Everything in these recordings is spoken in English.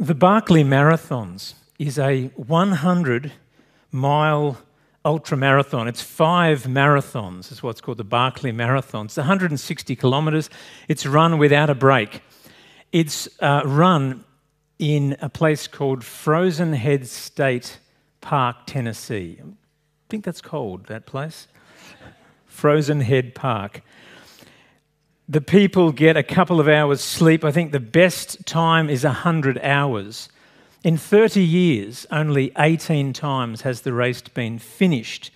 The Barkley Marathons is a 100 mile ultra marathon. It's five marathons, is what's called the Barkley Marathon. It's 160 kilometres. It's run without a break. It's uh, run in a place called Frozen Head State Park, Tennessee. I think that's called that place. Frozen Head Park. The people get a couple of hours sleep. I think the best time is 100 hours. In 30 years, only 18 times has the race been finished.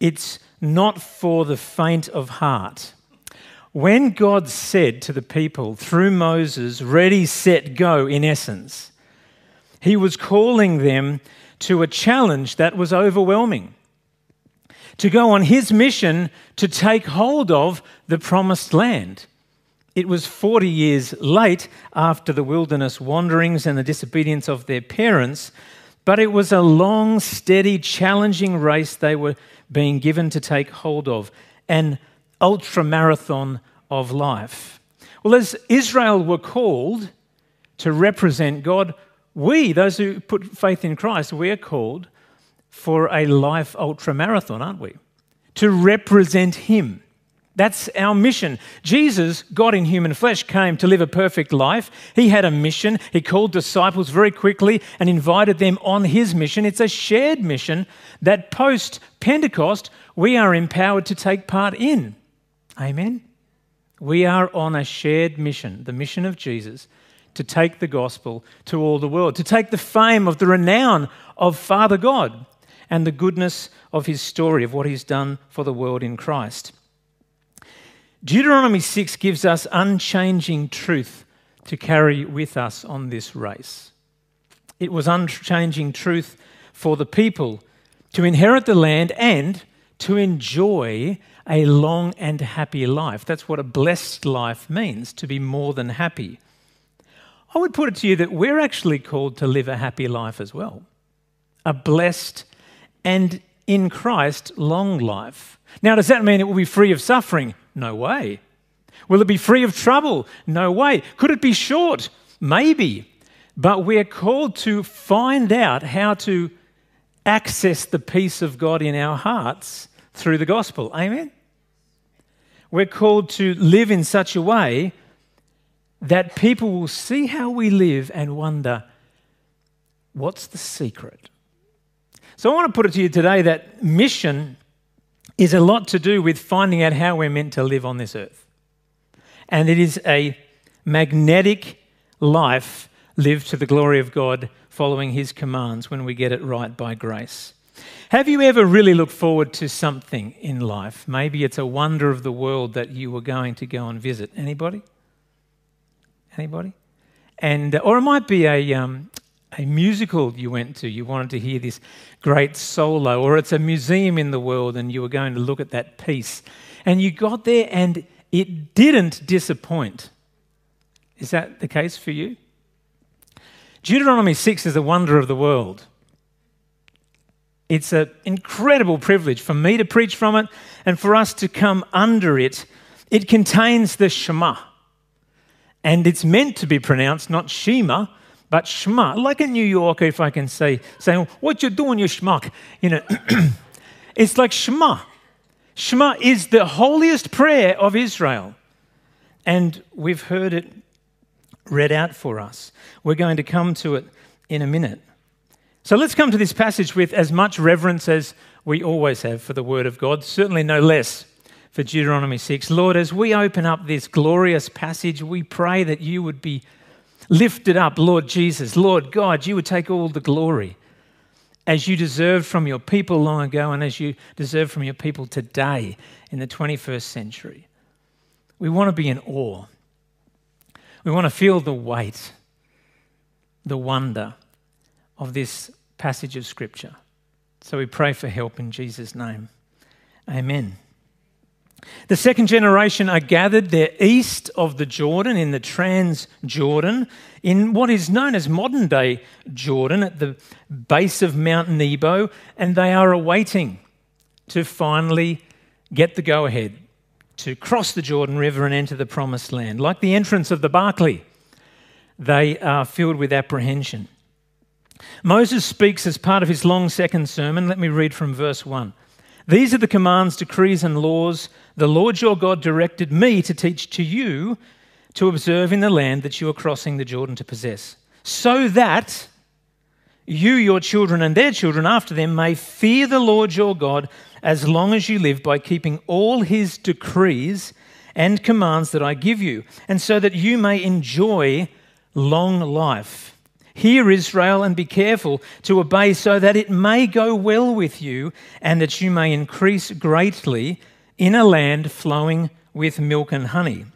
It's not for the faint of heart. When God said to the people through Moses, ready, set, go, in essence, he was calling them to a challenge that was overwhelming to go on his mission to take hold of the promised land. It was 40 years late after the wilderness wanderings and the disobedience of their parents, but it was a long, steady, challenging race they were being given to take hold of an ultra marathon of life. Well, as Israel were called to represent God, we, those who put faith in Christ, we are called for a life ultra marathon, aren't we? To represent Him. That's our mission. Jesus, God in human flesh, came to live a perfect life. He had a mission. He called disciples very quickly and invited them on his mission. It's a shared mission that post Pentecost we are empowered to take part in. Amen. We are on a shared mission, the mission of Jesus, to take the gospel to all the world, to take the fame of the renown of Father God and the goodness of his story, of what he's done for the world in Christ. Deuteronomy 6 gives us unchanging truth to carry with us on this race. It was unchanging truth for the people to inherit the land and to enjoy a long and happy life. That's what a blessed life means, to be more than happy. I would put it to you that we're actually called to live a happy life as well. A blessed and in Christ long life. Now, does that mean it will be free of suffering? No way. Will it be free of trouble? No way. Could it be short? Maybe. But we're called to find out how to access the peace of God in our hearts through the gospel. Amen? We're called to live in such a way that people will see how we live and wonder, what's the secret? So I want to put it to you today that mission is a lot to do with finding out how we're meant to live on this earth. And it is a magnetic life lived to the glory of God, following His commands when we get it right by grace. Have you ever really looked forward to something in life? Maybe it's a wonder of the world that you were going to go and visit. Anybody? Anybody? And or it might be a um, a musical you went to, you wanted to hear this great solo, or it's a museum in the world and you were going to look at that piece. And you got there and it didn't disappoint. Is that the case for you? Deuteronomy 6 is a wonder of the world. It's an incredible privilege for me to preach from it and for us to come under it. It contains the Shema. And it's meant to be pronounced not Shema, but schmuck, like a New Yorker, if I can say, saying, what you doing, you schmuck? You know, it's like Shema. Shema is the holiest prayer of Israel. And we've heard it read out for us. We're going to come to it in a minute. So let's come to this passage with as much reverence as we always have for the Word of God, certainly no less for Deuteronomy 6. Lord, as we open up this glorious passage, we pray that you would be lifted up, Lord Jesus, Lord God, you would take all the glory as you deserved from your people long ago and as you deserve from your people today in the 21st century. We want to be in awe. We want to feel the weight, the wonder of this passage of Scripture. So we pray for help in Jesus' name. Amen. The second generation are gathered there east of the Jordan, in the Transjordan, in what is known as modern day Jordan, at the base of Mount Nebo, and they are awaiting to finally get the go ahead to cross the Jordan River and enter the promised land. Like the entrance of the Barkley, they are filled with apprehension. Moses speaks as part of his long second sermon. Let me read from verse 1. These are the commands, decrees, and laws the Lord your God directed me to teach to you to observe in the land that you are crossing the Jordan to possess, so that you, your children, and their children after them may fear the Lord your God as long as you live by keeping all his decrees and commands that I give you, and so that you may enjoy long life. Hear, Israel, and be careful to obey, so that it may go well with you, and that you may increase greatly in a land flowing with milk and honey.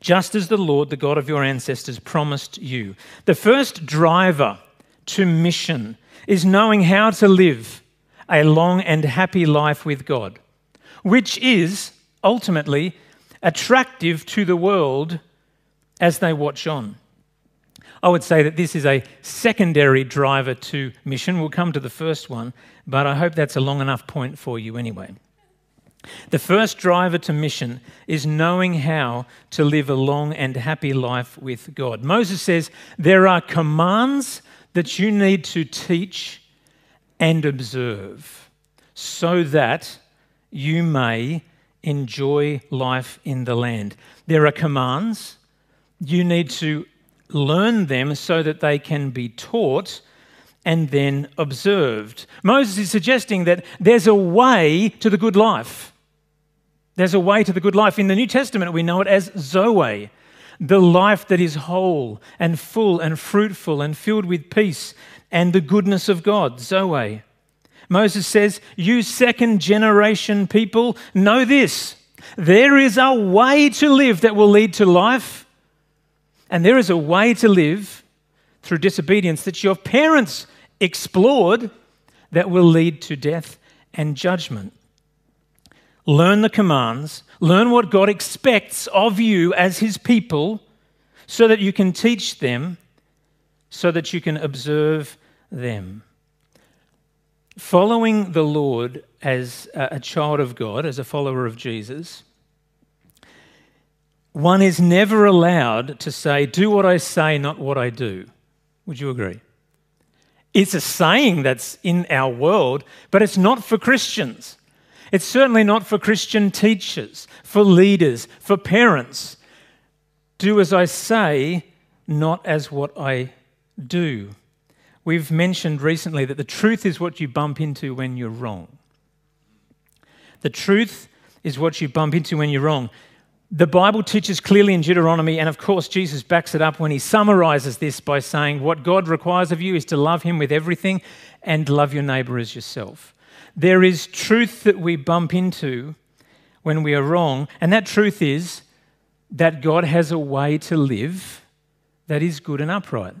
Just as the Lord, the God of your ancestors, promised you. The first driver to mission is knowing how to live a long and happy life with God, which is ultimately attractive to the world as they watch on. I would say that this is a secondary driver to mission. We'll come to the first one, but I hope that's a long enough point for you anyway. The first driver to mission is knowing how to live a long and happy life with God. Moses says there are commands that you need to teach and observe so that you may enjoy life in the land. There are commands. You need to learn them so that they can be taught and then observed. Moses is suggesting that there's a way to the good life. There's a way to the good life. In the New Testament, we know it as Zoe, the life that is whole and full and fruitful and filled with peace and the goodness of God. Zoe. Moses says, You second generation people, know this. There is a way to live that will lead to life, and there is a way to live through disobedience that your parents explored that will lead to death and judgment. Learn the commands, learn what God expects of you as His people, so that you can teach them, so that you can observe them. Following the Lord as a child of God, as a follower of Jesus, one is never allowed to say, Do what I say, not what I do. Would you agree? It's a saying that's in our world, but it's not for Christians. It's certainly not for Christian teachers, for leaders, for parents. Do as I say, not as what I do. We've mentioned recently that the truth is what you bump into when you're wrong. The truth is what you bump into when you're wrong. The Bible teaches clearly in Deuteronomy, and of course, Jesus backs it up when he summarizes this by saying, What God requires of you is to love him with everything and love your neighbor as yourself. There is truth that we bump into when we are wrong, and that truth is that God has a way to live that is good and upright.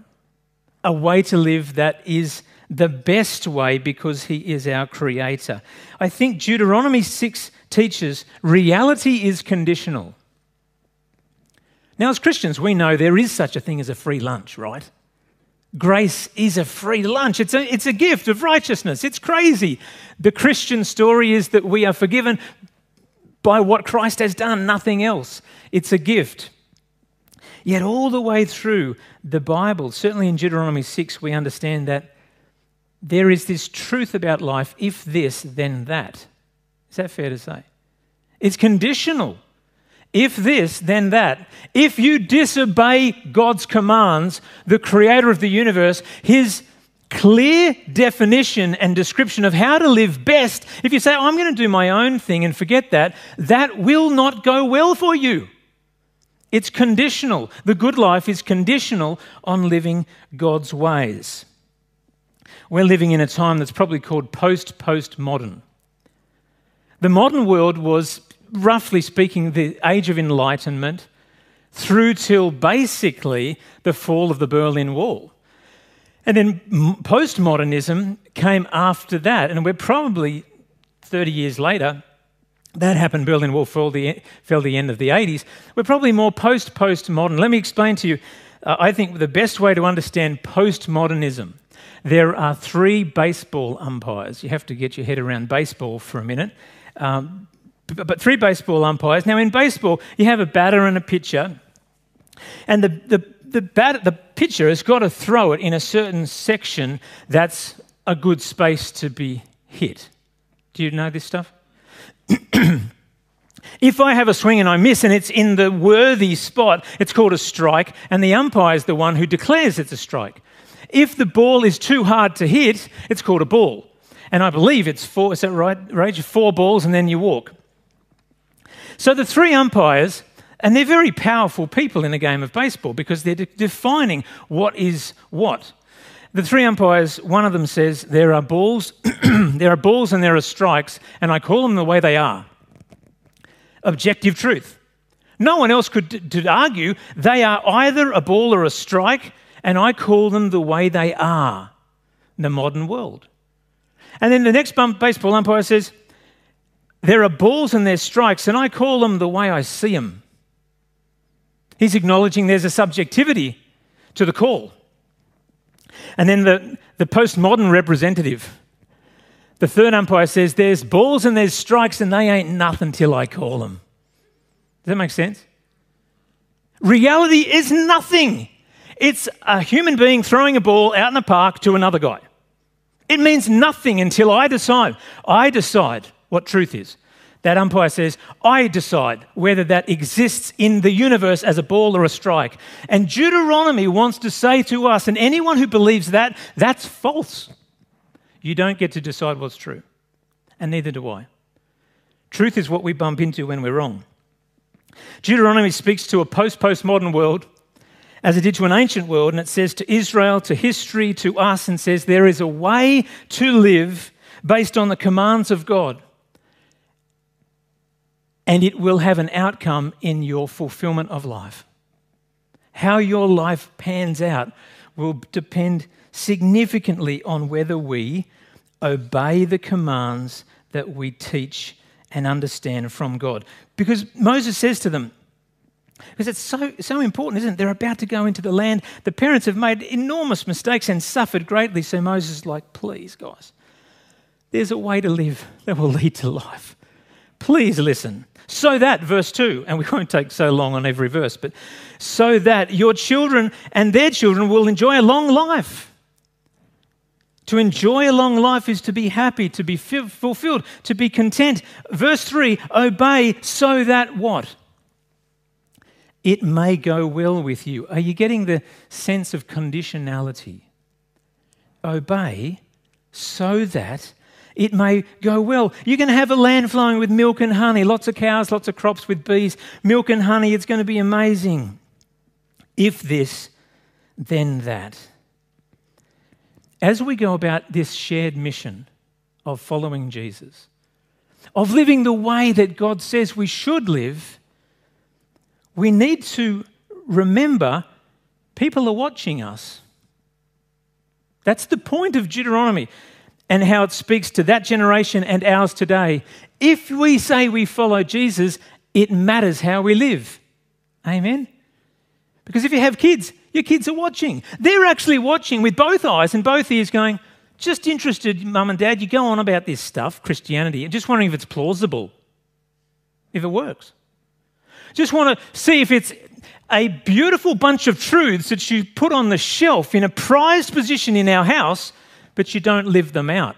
A way to live that is the best way because He is our Creator. I think Deuteronomy 6 teaches reality is conditional. Now, as Christians, we know there is such a thing as a free lunch, right? Grace is a free lunch. It's a, it's a gift of righteousness. It's crazy. The Christian story is that we are forgiven by what Christ has done, nothing else. It's a gift. Yet, all the way through the Bible, certainly in Deuteronomy 6, we understand that there is this truth about life if this, then that. Is that fair to say? It's conditional. If this, then that. If you disobey God's commands, the creator of the universe, his clear definition and description of how to live best, if you say, oh, I'm going to do my own thing and forget that, that will not go well for you. It's conditional. The good life is conditional on living God's ways. We're living in a time that's probably called post postmodern. The modern world was roughly speaking, the Age of Enlightenment through till basically the fall of the Berlin Wall. And then postmodernism came after that, and we're probably 30 years later. That happened. Berlin Wall fell the, fell the end of the 80s. We're probably more post postmodern. Let me explain to you. Uh, I think the best way to understand postmodernism. There are three baseball umpires. You have to get your head around baseball for a minute. Um, but three baseball umpires. Now, in baseball, you have a batter and a pitcher. And the, the, the, bat, the pitcher has got to throw it in a certain section that's a good space to be hit. Do you know this stuff? if I have a swing and I miss and it's in the worthy spot, it's called a strike, and the umpire is the one who declares it's a strike. If the ball is too hard to hit, it's called a ball. And I believe it's four, is that right, Rage? Four balls and then you walk. So the three umpires, and they're very powerful people in a game of baseball because they're de- defining what is what. The three umpires, one of them says, There are balls, there are balls and there are strikes, and I call them the way they are. Objective truth. No one else could argue they are either a ball or a strike, and I call them the way they are in the modern world. And then the next baseball umpire says, There are balls and there's strikes, and I call them the way I see them. He's acknowledging there's a subjectivity to the call. And then the, the postmodern representative, the third umpire says, There's balls and there's strikes, and they ain't nothing till I call them. Does that make sense? Reality is nothing. It's a human being throwing a ball out in the park to another guy. It means nothing until I decide. I decide what truth is. That umpire says, I decide whether that exists in the universe as a ball or a strike. And Deuteronomy wants to say to us, and anyone who believes that, that's false. You don't get to decide what's true. And neither do I. Truth is what we bump into when we're wrong. Deuteronomy speaks to a post postmodern world as it did to an ancient world, and it says to Israel, to history, to us, and says there is a way to live based on the commands of God and it will have an outcome in your fulfillment of life. How your life pans out will depend significantly on whether we obey the commands that we teach and understand from God. Because Moses says to them, because it's so, so important, isn't it? They're about to go into the land. The parents have made enormous mistakes and suffered greatly. So Moses is like, please, guys, there's a way to live that will lead to life. Please listen. So that, verse 2, and we won't take so long on every verse, but so that your children and their children will enjoy a long life. To enjoy a long life is to be happy, to be fulfilled, to be content. Verse 3 obey so that what? It may go well with you. Are you getting the sense of conditionality? Obey so that it may go well. You're going to have a land flowing with milk and honey, lots of cows, lots of crops with bees, milk and honey. It's going to be amazing. If this, then that. As we go about this shared mission of following Jesus, of living the way that God says we should live, we need to remember people are watching us. That's the point of Deuteronomy and how it speaks to that generation and ours today. If we say we follow Jesus, it matters how we live. Amen? Because if you have kids, your kids are watching. They're actually watching with both eyes and both ears going, just interested, mum and dad, you go on about this stuff, Christianity, and just wondering if it's plausible, if it works. Just want to see if it's a beautiful bunch of truths that you put on the shelf in a prized position in our house but you don't live them out.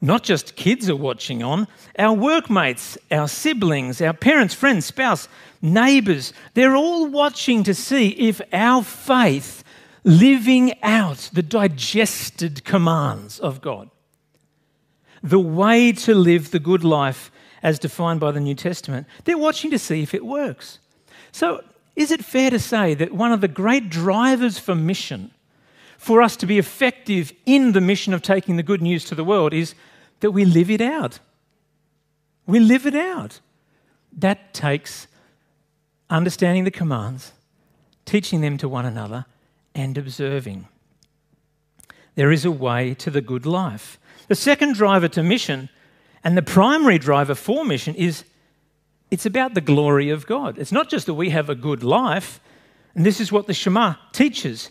Not just kids are watching on, our workmates, our siblings, our parents, friends, spouse, neighbours, they're all watching to see if our faith living out the digested commands of God. The way to live the good life as defined by the New Testament, they're watching to see if it works. So, is it fair to say that one of the great drivers for mission for us to be effective in the mission of taking the good news to the world is that we live it out. We live it out. That takes understanding the commands, teaching them to one another, and observing. There is a way to the good life. The second driver to mission, and the primary driver for mission, is it's about the glory of God. It's not just that we have a good life, and this is what the Shema teaches.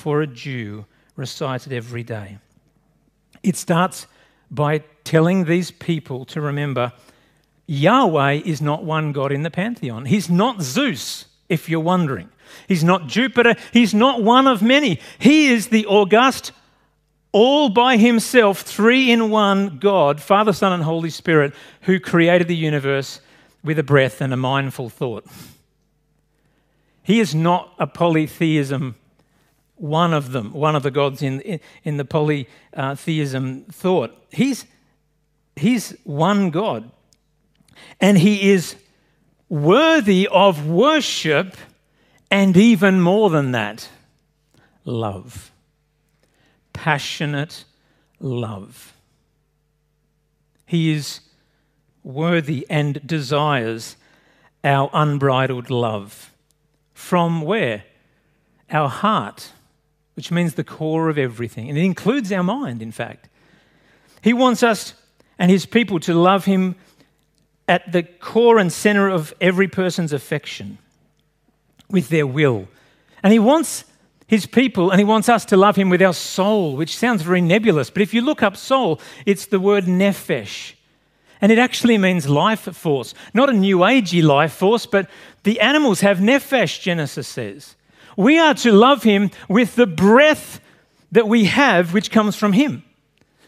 for a Jew recited every day. It starts by telling these people to remember Yahweh is not one God in the pantheon. He's not Zeus, if you're wondering. He's not Jupiter. He's not one of many. He is the august, all by himself, three in one God, Father, Son, and Holy Spirit, who created the universe with a breath and a mindful thought. He is not a polytheism one of them, one of the gods in, in, in the polytheism thought. He's, he's one God. And he is worthy of worship and even more than that love. Passionate love. He is worthy and desires our unbridled love. From where? Our heart which means the core of everything. And it includes our mind, in fact. He wants us and his people to love him at the core and center of every person's affection with their will. And he wants his people and he wants us to love him with our soul, which sounds very nebulous. But if you look up soul, it's the word nephesh. And it actually means life force. Not a new agey life force, but the animals have nephesh, Genesis says. We are to love him with the breath that we have, which comes from him.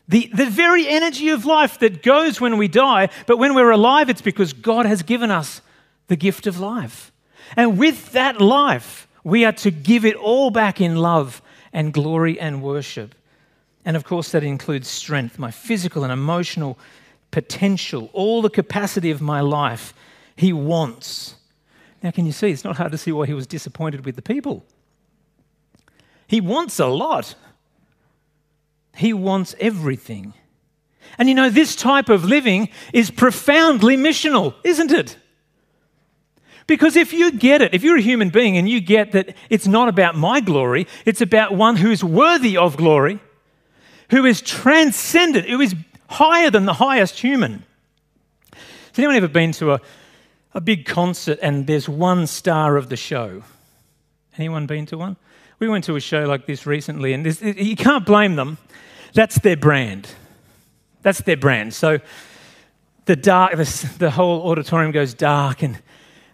The, the very energy of life that goes when we die, but when we're alive, it's because God has given us the gift of life. And with that life, we are to give it all back in love and glory and worship. And of course, that includes strength, my physical and emotional potential, all the capacity of my life. He wants now, can you see? It's not hard to see why he was disappointed with the people. He wants a lot, he wants everything. And you know, this type of living is profoundly missional, isn't it? Because if you get it, if you're a human being and you get that it's not about my glory, it's about one who's worthy of glory, who is transcendent, who is higher than the highest human. Has anyone ever been to a, a big concert and there's one star of the show. Anyone been to one? We went to a show like this recently, and you can't blame them. That's their brand. That's their brand. So the dark, the, the whole auditorium goes dark, and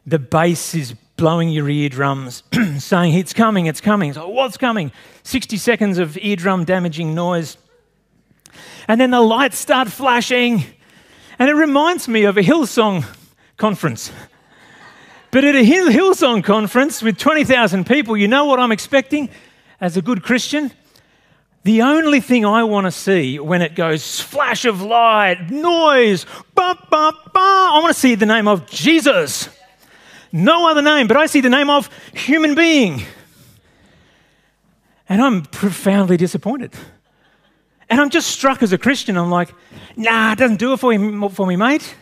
the bass is blowing your eardrums, saying, It's coming, it's coming. So, what's coming? 60 seconds of eardrum damaging noise. And then the lights start flashing, and it reminds me of a Hillsong conference. But at a Hillsong conference with 20,000 people, you know what I'm expecting as a good Christian? The only thing I want to see when it goes flash of light, noise, ba, ba, ba, I want to see the name of Jesus. No other name, but I see the name of human being. And I'm profoundly disappointed. And I'm just struck as a Christian. I'm like, nah, it doesn't do it for me, for me mate.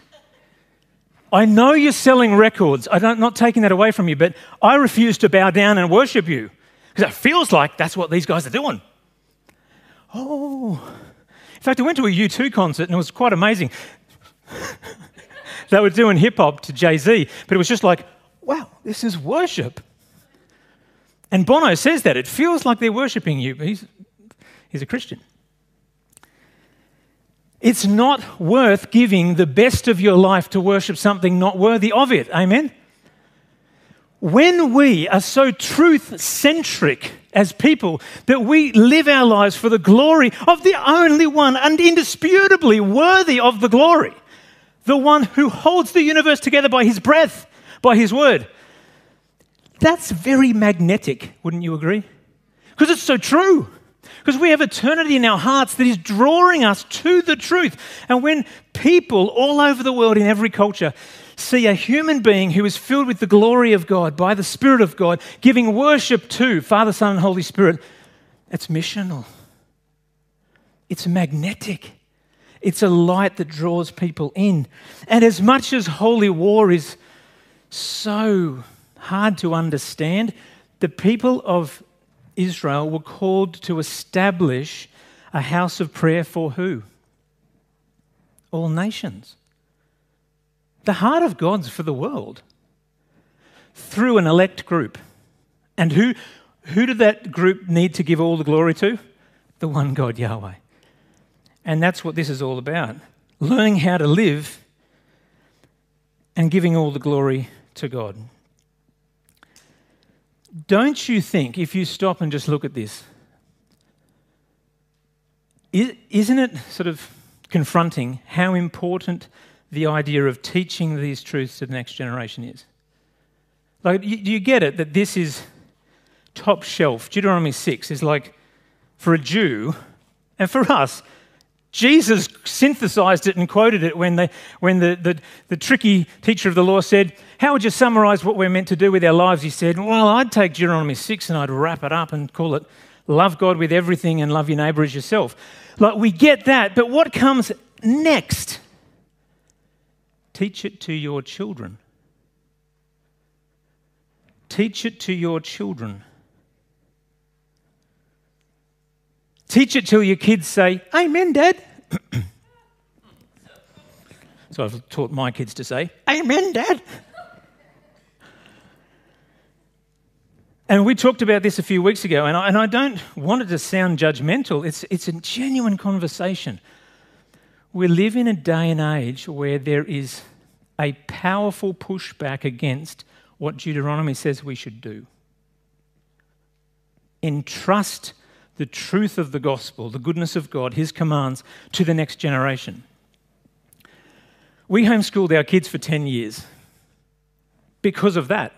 I know you're selling records. I'm not taking that away from you, but I refuse to bow down and worship you because it feels like that's what these guys are doing. Oh. In fact, I went to a U2 concert and it was quite amazing. they were doing hip hop to Jay Z, but it was just like, wow, this is worship. And Bono says that. It feels like they're worshiping you. He's, he's a Christian. It's not worth giving the best of your life to worship something not worthy of it. Amen? When we are so truth centric as people that we live our lives for the glory of the only one and indisputably worthy of the glory, the one who holds the universe together by his breath, by his word, that's very magnetic, wouldn't you agree? Because it's so true. Because we have eternity in our hearts that is drawing us to the truth. And when people all over the world, in every culture, see a human being who is filled with the glory of God by the Spirit of God, giving worship to Father, Son, and Holy Spirit, it's missional. It's magnetic. It's a light that draws people in. And as much as holy war is so hard to understand. The people of Israel were called to establish a house of prayer for who? All nations. The heart of God's for the world through an elect group. And who, who did that group need to give all the glory to? The one God, Yahweh. And that's what this is all about learning how to live and giving all the glory to God. Don't you think, if you stop and just look at this, isn't it sort of confronting how important the idea of teaching these truths to the next generation is? Like, do you get it that this is top shelf? Deuteronomy 6 is like, for a Jew, and for us, Jesus synthesized it and quoted it when, they, when the, the, the tricky teacher of the law said, How would you summarize what we're meant to do with our lives? He said, Well, I'd take Deuteronomy 6 and I'd wrap it up and call it Love God with everything and love your neighbor as yourself. Like, we get that, but what comes next? Teach it to your children. Teach it to your children. Teach it till your kids say, Amen, Dad. so I've taught my kids to say, Amen, Dad. And we talked about this a few weeks ago, and I, and I don't want it to sound judgmental. It's, it's a genuine conversation. We live in a day and age where there is a powerful pushback against what Deuteronomy says we should do. Entrust the truth of the gospel, the goodness of God, His commands to the next generation. We homeschooled our kids for 10 years because of that.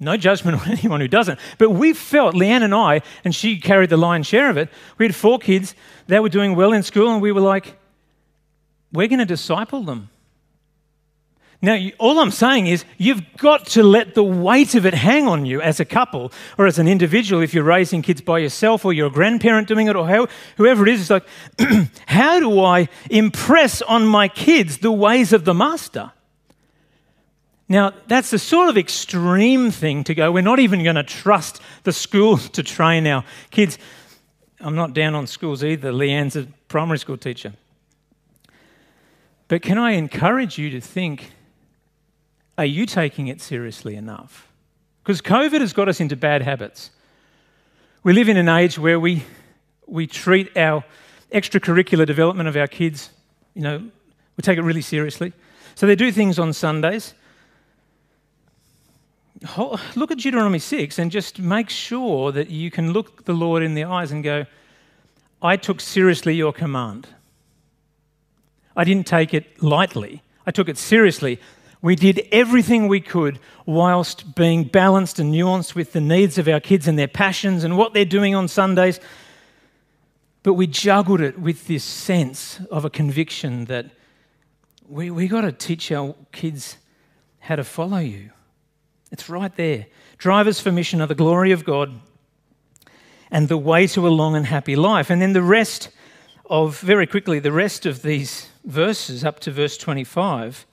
No judgment on anyone who doesn't. But we felt, Leanne and I, and she carried the lion's share of it, we had four kids, they were doing well in school, and we were like, we're going to disciple them. Now, all I'm saying is you've got to let the weight of it hang on you as a couple or as an individual if you're raising kids by yourself or you're a grandparent doing it or how, whoever it is. It's like, how do I impress on my kids the ways of the master? Now, that's the sort of extreme thing to go. We're not even going to trust the school to train our kids. I'm not down on schools either. Leanne's a primary school teacher. But can I encourage you to think are you taking it seriously enough? Because COVID has got us into bad habits. We live in an age where we, we treat our extracurricular development of our kids, you know, we take it really seriously. So they do things on Sundays. Look at Deuteronomy 6 and just make sure that you can look the Lord in the eyes and go, I took seriously your command. I didn't take it lightly, I took it seriously. We did everything we could whilst being balanced and nuanced with the needs of our kids and their passions and what they're doing on Sundays. But we juggled it with this sense of a conviction that we, we got to teach our kids how to follow you. It's right there. Drivers for mission are the glory of God and the way to a long and happy life. And then the rest of, very quickly, the rest of these verses up to verse 25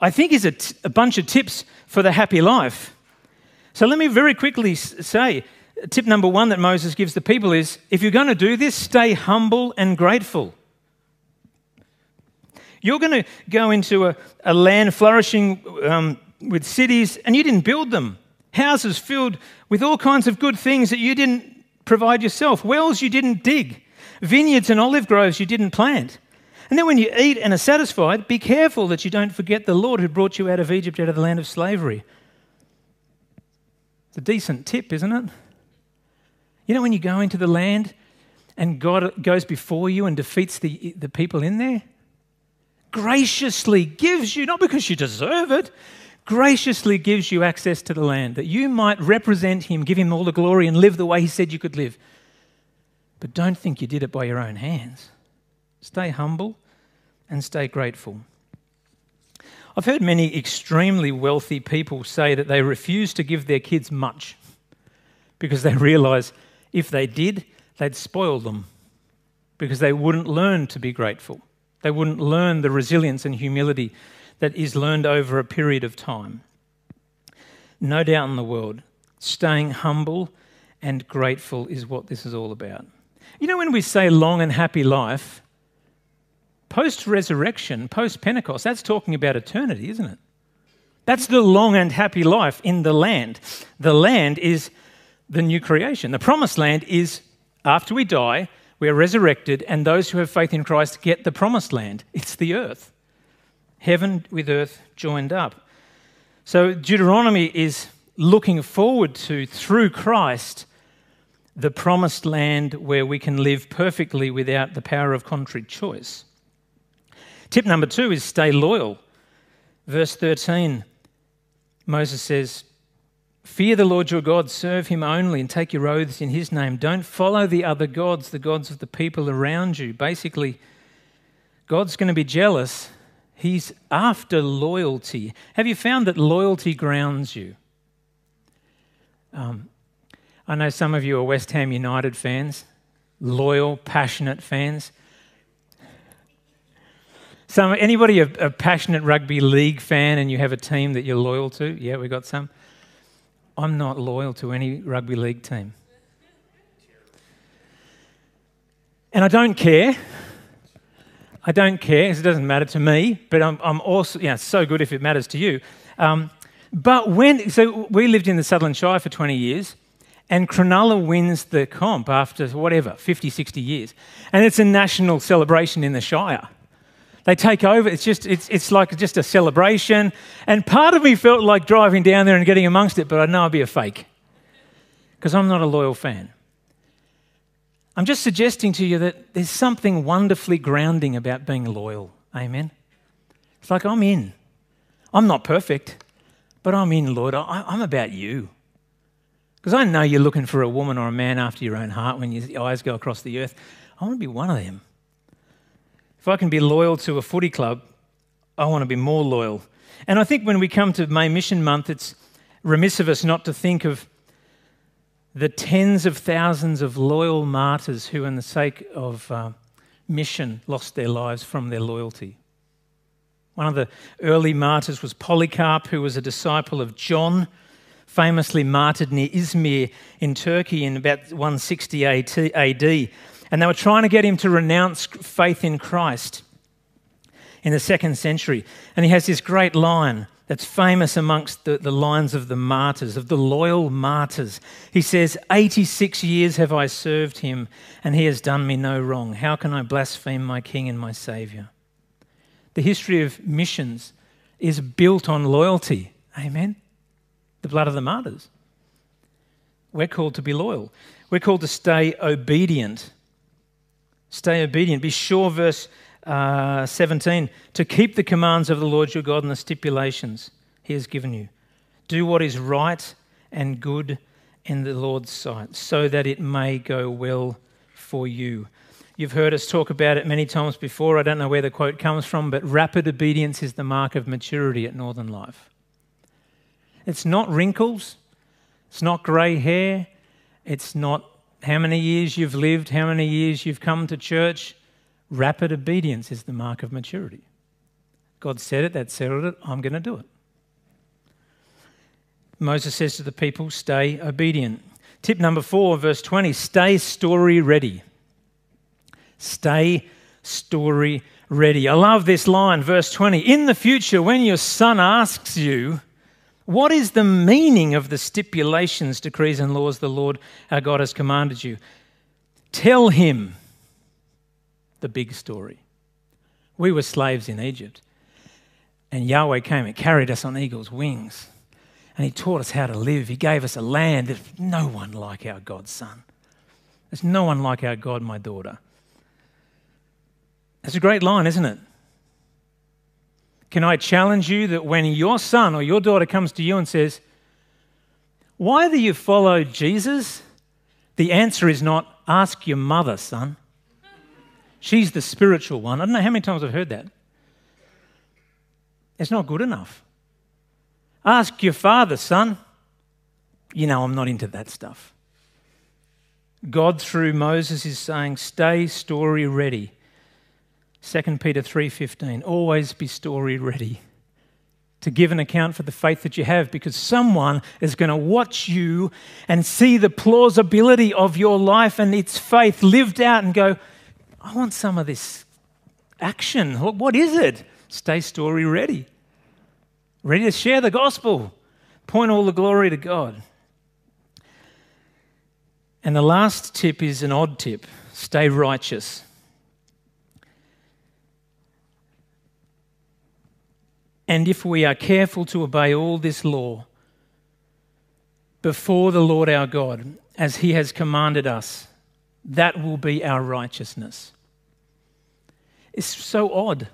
I think is a, t- a bunch of tips for the happy life. So let me very quickly say tip number one that Moses gives the people is if you're going to do this, stay humble and grateful. You're going to go into a, a land flourishing um, with cities and you didn't build them, houses filled with all kinds of good things that you didn't provide yourself, wells you didn't dig, vineyards and olive groves you didn't plant. And then when you eat and are satisfied, be careful that you don't forget the Lord who brought you out of Egypt, out of the land of slavery. It's a decent tip, isn't it? You know, when you go into the land and God goes before you and defeats the, the people in there, graciously gives you, not because you deserve it, graciously gives you access to the land that you might represent Him, give Him all the glory, and live the way He said you could live. But don't think you did it by your own hands. Stay humble and stay grateful. I've heard many extremely wealthy people say that they refuse to give their kids much because they realize if they did, they'd spoil them because they wouldn't learn to be grateful. They wouldn't learn the resilience and humility that is learned over a period of time. No doubt in the world, staying humble and grateful is what this is all about. You know, when we say long and happy life, post resurrection, post Pentecost, that's talking about eternity, isn't it? That's the long and happy life in the land. The land is the new creation. The promised land is after we die, we are resurrected, and those who have faith in Christ get the promised land. It's the earth. Heaven with earth joined up. So Deuteronomy is looking forward to, through Christ, the promised land where we can live perfectly without the power of contrary choice. Tip number two is stay loyal. Verse 13 Moses says, Fear the Lord your God, serve him only, and take your oaths in his name. Don't follow the other gods, the gods of the people around you. Basically, God's going to be jealous. He's after loyalty. Have you found that loyalty grounds you? Um, I know some of you are West Ham United fans, loyal, passionate fans. Some, anybody a, a, passionate rugby league fan and you have a team that you're loyal to? Yeah, we got some. I'm not loyal to any rugby league team. And I don't care. I don't care it doesn't matter to me, but I'm, I'm also, yeah, so good if it matters to you. Um, but when, so we lived in the Sutherland Shire for 20 years, and Cronulla wins the comp after whatever, 50, 60 years. And it's a national celebration in the Shire. They take over. It's just, it's, it's like just a celebration. And part of me felt like driving down there and getting amongst it, but I know I'd be a fake because I'm not a loyal fan. I'm just suggesting to you that there's something wonderfully grounding about being loyal. Amen. It's like I'm in. I'm not perfect, but I'm in, Lord. I, I'm about you. Because I know you're looking for a woman or a man after your own heart when your eyes go across the earth. I want to be one of them. If I can be loyal to a footy club, I want to be more loyal. And I think when we come to May Mission Month, it's remiss of us not to think of the tens of thousands of loyal martyrs who, in the sake of uh, mission, lost their lives from their loyalty. One of the early martyrs was Polycarp, who was a disciple of John, famously martyred near Izmir in Turkey in about 160 AD. And they were trying to get him to renounce faith in Christ in the second century. And he has this great line that's famous amongst the, the lines of the martyrs, of the loyal martyrs. He says, 86 years have I served him, and he has done me no wrong. How can I blaspheme my king and my saviour? The history of missions is built on loyalty. Amen? The blood of the martyrs. We're called to be loyal. We're called to stay obedient Stay obedient. Be sure, verse uh, 17, to keep the commands of the Lord your God and the stipulations he has given you. Do what is right and good in the Lord's sight, so that it may go well for you. You've heard us talk about it many times before. I don't know where the quote comes from, but rapid obedience is the mark of maturity at Northern Life. It's not wrinkles, it's not grey hair, it's not how many years you've lived, how many years you've come to church. Rapid obedience is the mark of maturity. God said it, that settled it, I'm going to do it. Moses says to the people, stay obedient. Tip number four, verse 20 stay story ready. Stay story ready. I love this line, verse 20. In the future, when your son asks you, what is the meaning of the stipulations, decrees, and laws the Lord our God has commanded you? Tell him the big story. We were slaves in Egypt, and Yahweh came and carried us on eagle's wings, and He taught us how to live. He gave us a land. There's no one like our God's son. There's no one like our God, my daughter. That's a great line, isn't it? Can I challenge you that when your son or your daughter comes to you and says, Why do you follow Jesus? The answer is not, Ask your mother, son. She's the spiritual one. I don't know how many times I've heard that. It's not good enough. Ask your father, son. You know, I'm not into that stuff. God, through Moses, is saying, Stay story ready. 2 Peter 3:15 always be story ready to give an account for the faith that you have because someone is going to watch you and see the plausibility of your life and its faith lived out and go, I want some of this action. What is it? Stay story ready. Ready to share the gospel. Point all the glory to God. And the last tip is an odd tip stay righteous. And if we are careful to obey all this law before the Lord our God, as he has commanded us, that will be our righteousness. It's so odd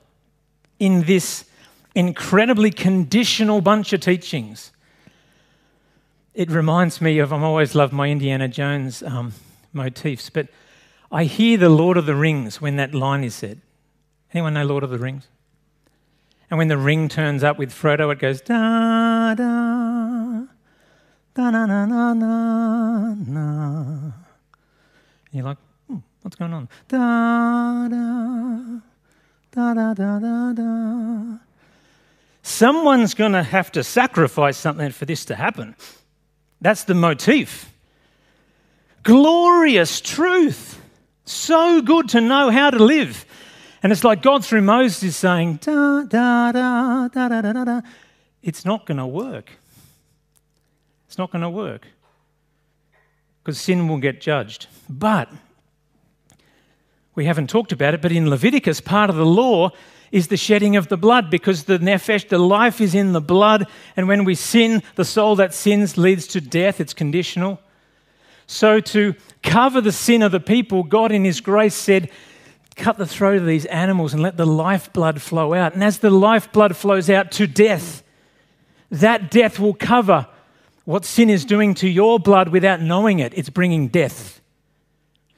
in this incredibly conditional bunch of teachings. It reminds me of, I've always loved my Indiana Jones um, motifs, but I hear the Lord of the Rings when that line is said. Anyone know Lord of the Rings? And when the ring turns up with Frodo, it goes da da da na na na na na. And you're like, hmm, what's going on? Da da da da da da da. Someone's going to have to sacrifice something for this to happen. That's the motif. Glorious truth. So good to know how to live. And it's like God through Moses is saying, da, da, da, da, da, da, da. It's not going to work. It's not going to work because sin will get judged. But we haven't talked about it, but in Leviticus, part of the law is the shedding of the blood because the nephesh, the life is in the blood. And when we sin, the soul that sins leads to death. It's conditional. So, to cover the sin of the people, God in His grace said, cut the throat of these animals and let the lifeblood flow out. And as the lifeblood flows out to death, that death will cover what sin is doing to your blood without knowing it. It's bringing death.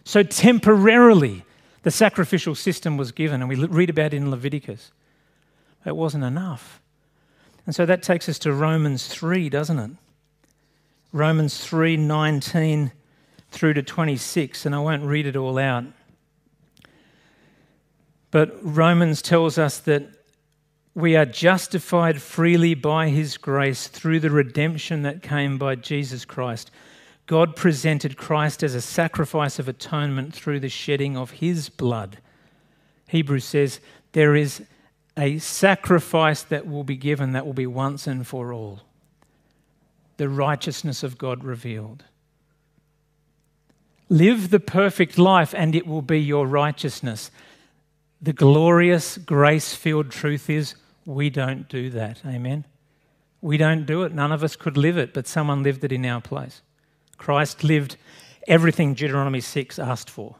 So, temporarily, the sacrificial system was given, and we read about it in Leviticus. It wasn't enough. And so that takes us to Romans 3, doesn't it? Romans 3 19 through to 26, and I won't read it all out. But Romans tells us that we are justified freely by his grace through the redemption that came by Jesus Christ. God presented Christ as a sacrifice of atonement through the shedding of his blood. Hebrews says there is a sacrifice that will be given that will be once and for all. The righteousness of God revealed. Live the perfect life and it will be your righteousness. The glorious, grace filled truth is we don't do that. Amen. We don't do it. None of us could live it, but someone lived it in our place. Christ lived everything Deuteronomy 6 asked for.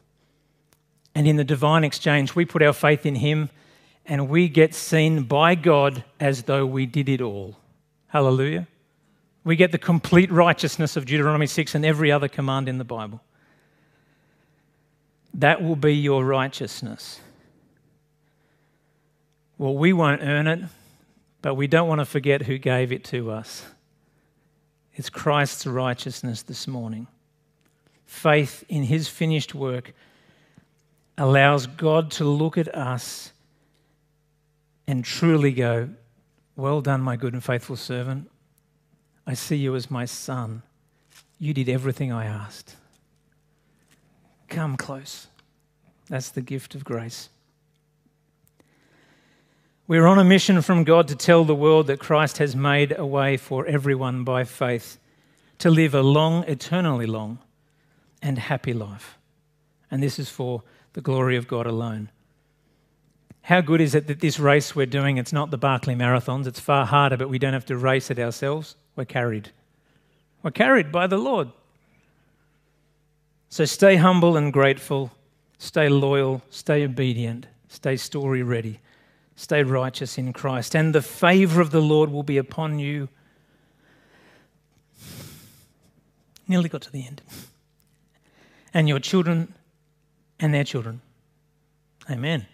And in the divine exchange, we put our faith in Him and we get seen by God as though we did it all. Hallelujah. We get the complete righteousness of Deuteronomy 6 and every other command in the Bible. That will be your righteousness. Well, we won't earn it, but we don't want to forget who gave it to us. It's Christ's righteousness this morning. Faith in his finished work allows God to look at us and truly go, Well done, my good and faithful servant. I see you as my son. You did everything I asked. Come close. That's the gift of grace. We're on a mission from God to tell the world that Christ has made a way for everyone by faith to live a long, eternally long, and happy life. And this is for the glory of God alone. How good is it that this race we're doing, it's not the Barkley Marathons, it's far harder, but we don't have to race it ourselves. We're carried. We're carried by the Lord. So stay humble and grateful, stay loyal, stay obedient, stay story ready. Stay righteous in Christ, and the favor of the Lord will be upon you. Nearly got to the end. And your children and their children. Amen.